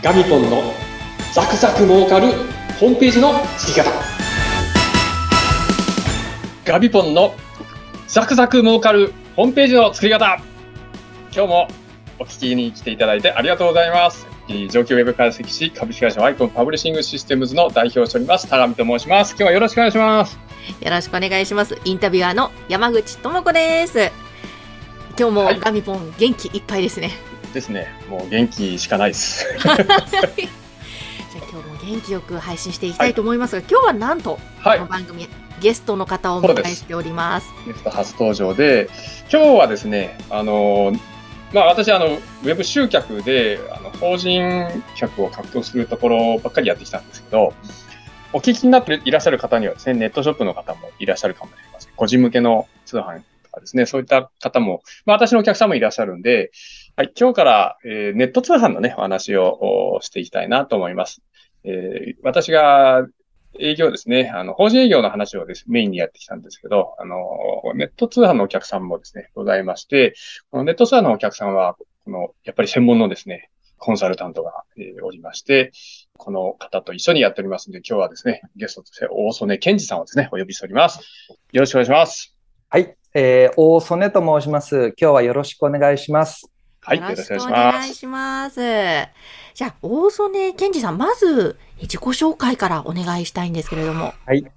ガミポンのザクザク儲かるホームページの作り方ガビポンのザクザク儲かるホームページの作り方今日もお聞きに来ていただいてありがとうございます。上級ウェブ解析士株式会社ワイコンパブリッシングシステムズの代表をしております、田上と申します。今日はよろしくお願いします。よろしくお願いします。インタビュアーの山口智子です。今日もはいガミポン元気いっぱいですね。ですね、もう元気しかないです。じゃあ今日も元気よく配信していきたいと思いますが、今日はなんと、はいこの。番組ゲストの方をお迎えしております。ゲスト初登場で、今日はですね、あの、まあ私、あの、ウェブ集客で、あの、法人客を獲得するところばっかりやってきたんですけど、お聞きになっていらっしゃる方にはですね、ネットショップの方もいらっしゃるかもしれません。個人向けの通販とかですね、そういった方も、まあ私のお客さんもいらっしゃるんで、はい、今日から、えーネット通販のね、お話をしていきたいなと思います。えー私が営業ですね、あの、法人営業の話をです、ねメインにやってきたんですけど、あの、ネット通販のお客さんもですね、ございまして、このネット通販のお客さんは、この、やっぱり専門のですね、コンサルタントが、えーおりまして、この方と一緒にやっておりますので、今日はですね、ゲストとして大曽根健二さんをですね、お呼びしております。よろしくお願いします。はい、えー、大曽根と申します。今日はよろしくお願いします。はい、よろしくお願いします。じゃあ、大曽根健二さん、まず自己紹介からお願いしたいんですけれども。はい、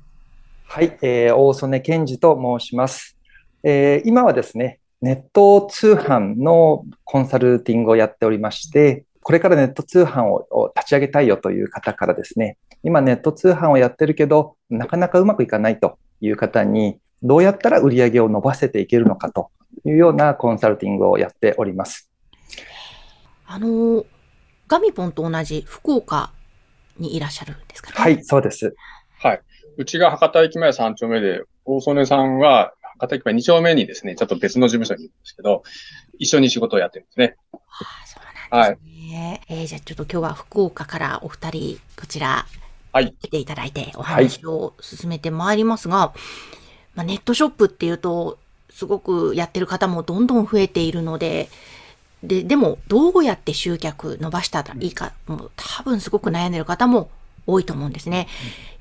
はい、えー、大曽根健二と申します。えー、今はですね、ネット通販のコンサルティングをやっておりまして、これからネット通販をを立ち上げたいよという方からですね、今ネット通販をやってるけど、なかなかうまくいかないという方に、どうやったら売り上げを伸ばせていけるのかというようなコンサルティングをやっております。あの、ガミポンと同じ福岡にいらっしゃるんですかね？はい、そうです。はい。うちが博多駅前3丁目で、大曽根さんは博多駅前2丁目にですね、ちょっと別の事務所にいるんですけど、一緒に仕事をやってるんですね。ああそうなんですね。えーじゃあちょっと今日は福岡からお二人、こちら、はい来ていただいてお話を進めてまいりますが、まあ、ネットショップっていうと、すごくやってる方もどんどん増えているので、で、でも、どうやって集客伸ばしたらいいか、もう多分すごく悩んでる方も多いと思うんですね。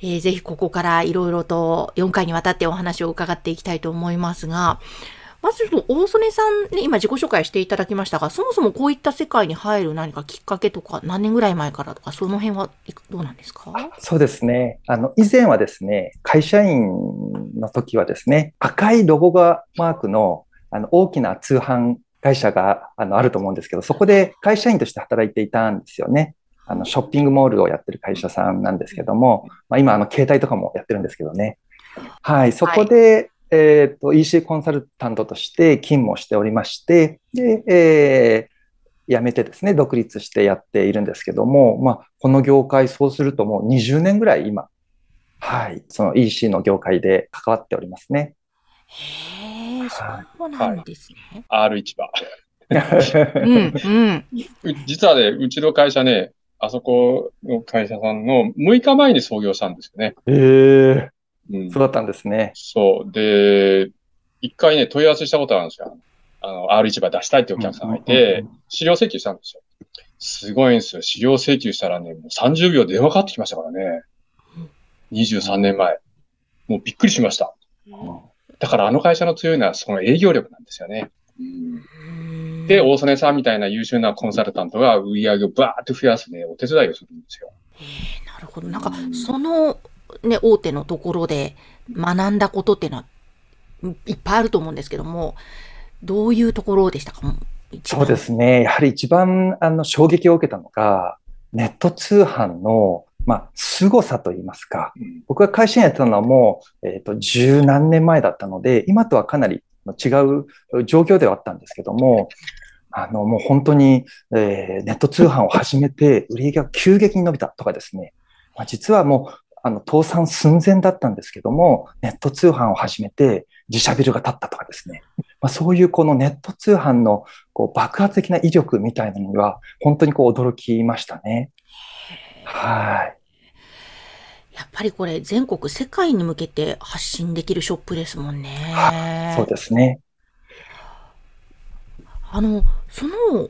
えーぜひここからいろいろと4回にわたってお話を伺っていきたいと思いますが、まずちょっと大曽根さんに今自己紹介していただきましたが、そもそもこういった世界に入る何かきっかけとか、何年ぐらい前からとか、その辺はどうなんですか？そうですね。あの、以前はですね、会社員の時はですね、赤いロゴがマークの、あの、大きな通販会社が、あの、あると思うんですけど、そこで会社員として働いていたんですよね。あの、ショッピングモールをやってる会社さんなんですけども、まあ、今、あの、携帯とかもやってるんですけどね。はい、そこで、えっと、EC コンサルタントとして勤務をしておりまして、で、えー辞めてですね、独立してやっているんですけども、まあ、この業界、そうするともう20年ぐらい今、はい、その EC の業界で関わっておりますね。へえ、そうなんですね。R 市場。うん、うん。う 実はね、うちの会社ね、あそこの会社さんの6日前に創業したんですよね。ええうんそうだったんですね。そう。で、一回ね、問い合わせしたことあるんですよ。あの、R 市場出したいってお客さんがいうんうんてうん、資料請求したんですよ。すごいんですよ。資料請求したらね、もう30秒で電話かかってきましたからね。23年前。もうびっくりしました。だからあの会社の強いのはその営業力なんですよね。うんで、大曽根さんみたいな優秀なコンサルタントが売り上げをバーッと増やすね、お手伝いをするんですよ。へえなるほど。なんか、その、ね、大手のところで学んだことっていうのは、いっぱいあると思うんですけども、どういうところでしたか？そうですね。やはり一番あの衝撃を受けたのが、ネット通販の、まあ、凄さといいますか。うん僕が会社員やってたのはもう、えっと、十何年前だったので、今とはかなり違う状況ではあったんですけども、あの、もう本当に、えーネット通販を始めて、売り上げが急激に伸びたとかですね。まあ、実はもう、あの、倒産寸前だったんですけども、ネット通販を始めて、自社ビルが建ったとかですね。まあ、そういうこのネット通販のこう爆発的な威力みたいなのには、本当にこう驚きましたね。はい。やっぱりこれ全国世界に向けて発信できるショップですもんね。はそうですね。あの、その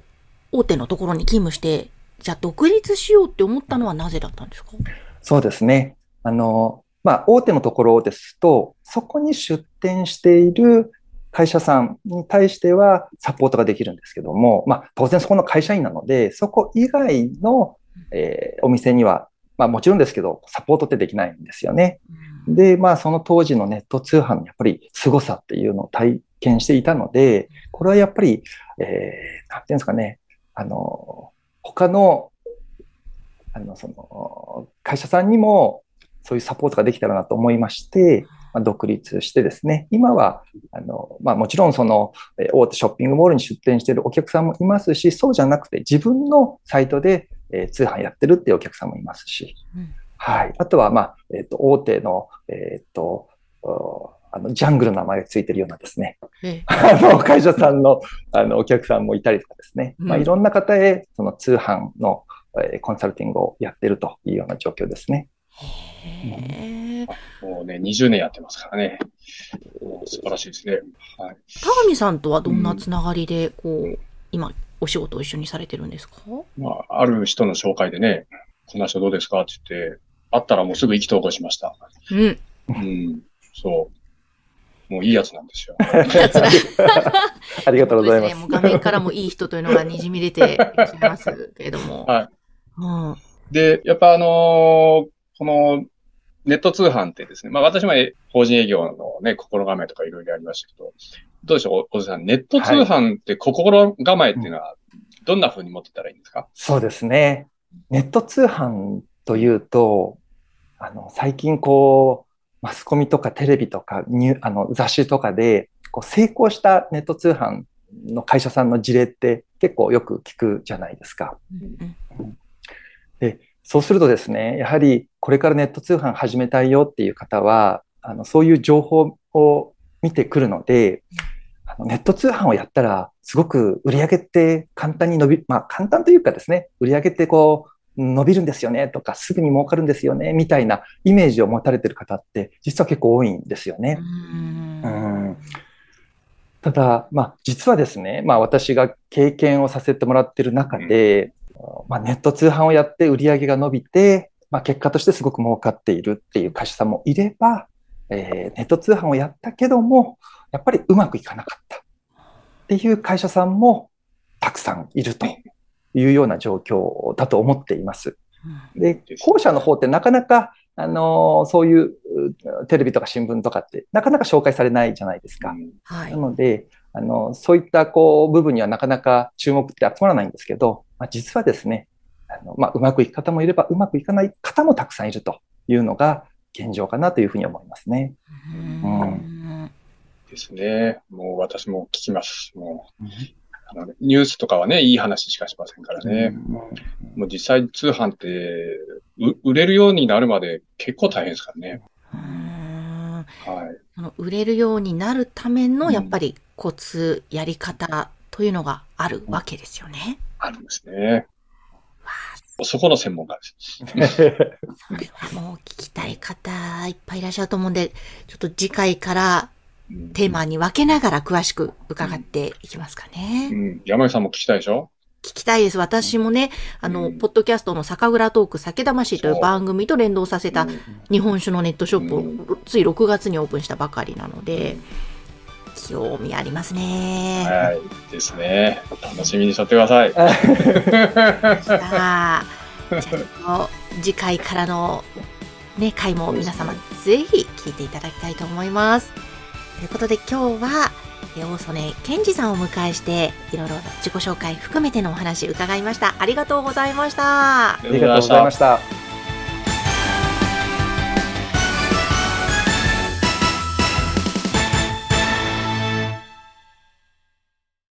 大手のところに勤務してじゃあ独立しようって思ったのはなぜだったんですか？そうですね。あの、まあ、大手のところですと、そこに出店している会社さんに対してはサポートができるんですけども、まあ、当然そこの会社員なので、そこ以外の、えー、お店には、まあもちろんですけど、サポートってできないんですよね。で、まあその当時のネット通販のやっぱり凄さっていうのを体験していたので、これはやっぱり、えー、なんていうんですかね、あの、他の、あの、その、会社さんにもそういうサポートができたらなと思いまして、まあ、独立してですね、今は、あの、まあもちろんその、大手ショッピングモールに出店しているお客さんもいますし、そうじゃなくて自分のサイトで、えー、通販やってるっていうお客さんもいますし、うん、はい。あとは、まあ、えっ、ー、と、大手の、えっ、ー、と、あの、ジャングルの名前がついてるようなですね、あの、会社さんの、あの、お客さんもいたりとかですね、うん、まあ、いろんな方へ、その通販の、えー、コンサルティングをやってるというような状況ですね。へもうね、20年やってますからね。素晴らしいですね。はい。田上さんとはどんなつながりで、こう、うん、今、お仕事を一緒にされてるんですか？まあ、ある人の紹介でね、こんな人どうですか？って言って、会ったらもうすぐ意気投合しました。うん。うん。そう。もういいやつなんですよ。いいやつだ。ありがとうございます。すね、もう画面からもいい人というのがにじみ出てきますけれども。はい。うん、で、やっぱあのー、このネット通販ってですね、まあ私も法人営業のね、心構えとかいろいろありましたけど、どうでしょう、小瀬さん、ネット通販って心構えっていうのは、どんな風に持ってたらいいんですか、うん、そうですね。ネット通販というと、あの、最近こう、マスコミとかテレビとかニュあの雑誌とかで、こう成功したネット通販の会社さんの事例って結構よく聞くじゃないですか。うん、でそうするとですね、やはりこれからネット通販始めたいよっていう方は、あのそういう情報を見てくるので、あのネット通販をやったら、すごく売り上げって簡単に伸び、まあ簡単というかですね、売り上げってこう伸びるんですよねとか、すぐに儲かるんですよねみたいなイメージを持たれてる方って実は結構多いんですよね。うん。ただ、まあ実はですね、まあ私が経験をさせてもらってる中で、まあ、ネット通販をやって売り上げが伸びて、まあ、結果としてすごく儲かっているっていう会社さんもいれば、えー、ネット通販をやったけども、やっぱりうまくいかなかったっていう会社さんもたくさんいるというような状況だと思っています。で、後者の方ってなかなか、あのー、そういうテレビとか新聞とかってなかなか紹介されないじゃないですか。はい、なので、あの、そういったこう部分にはなかなか注目って集まらないんですけど、まあ、実はですね、あのまあ、うまくいく方もいれば、うまくいかない方もたくさんいるというのが現状かなというふうに思いますね。うん、ですね。もう私も聞きます。もう、あのニュースとかはね、いい話しかしませんからね。もう実際通販って売れるようになるまで結構大変ですからね。はい、その売れるようになるためのやっぱりコツ、やり方というのがあるわけですよね。あるんですね。そこの専門家です。それはもう聞きたい方いっぱいいらっしゃると思うんで、ちょっと次回からテーマに分けながら詳しく伺っていきますかね。うん、うん、山井さんも聞きたいでしょ？聞きたいです。私もね、あの、うん、ポッドキャストの酒蔵トーク酒魂という番組と連動させた日本酒のネットショップをつい6月にオープンしたばかりなので、興味ありますね。はい。ですね。楽しみにしとってください。じゃあ、次回からのね、回も皆様ぜひ聞いていただきたいと思います。ということで今日は、大曽根健二さんをお迎えしていろいろ自己紹介含めてのお話伺いましたありがとうございましたありがとうございました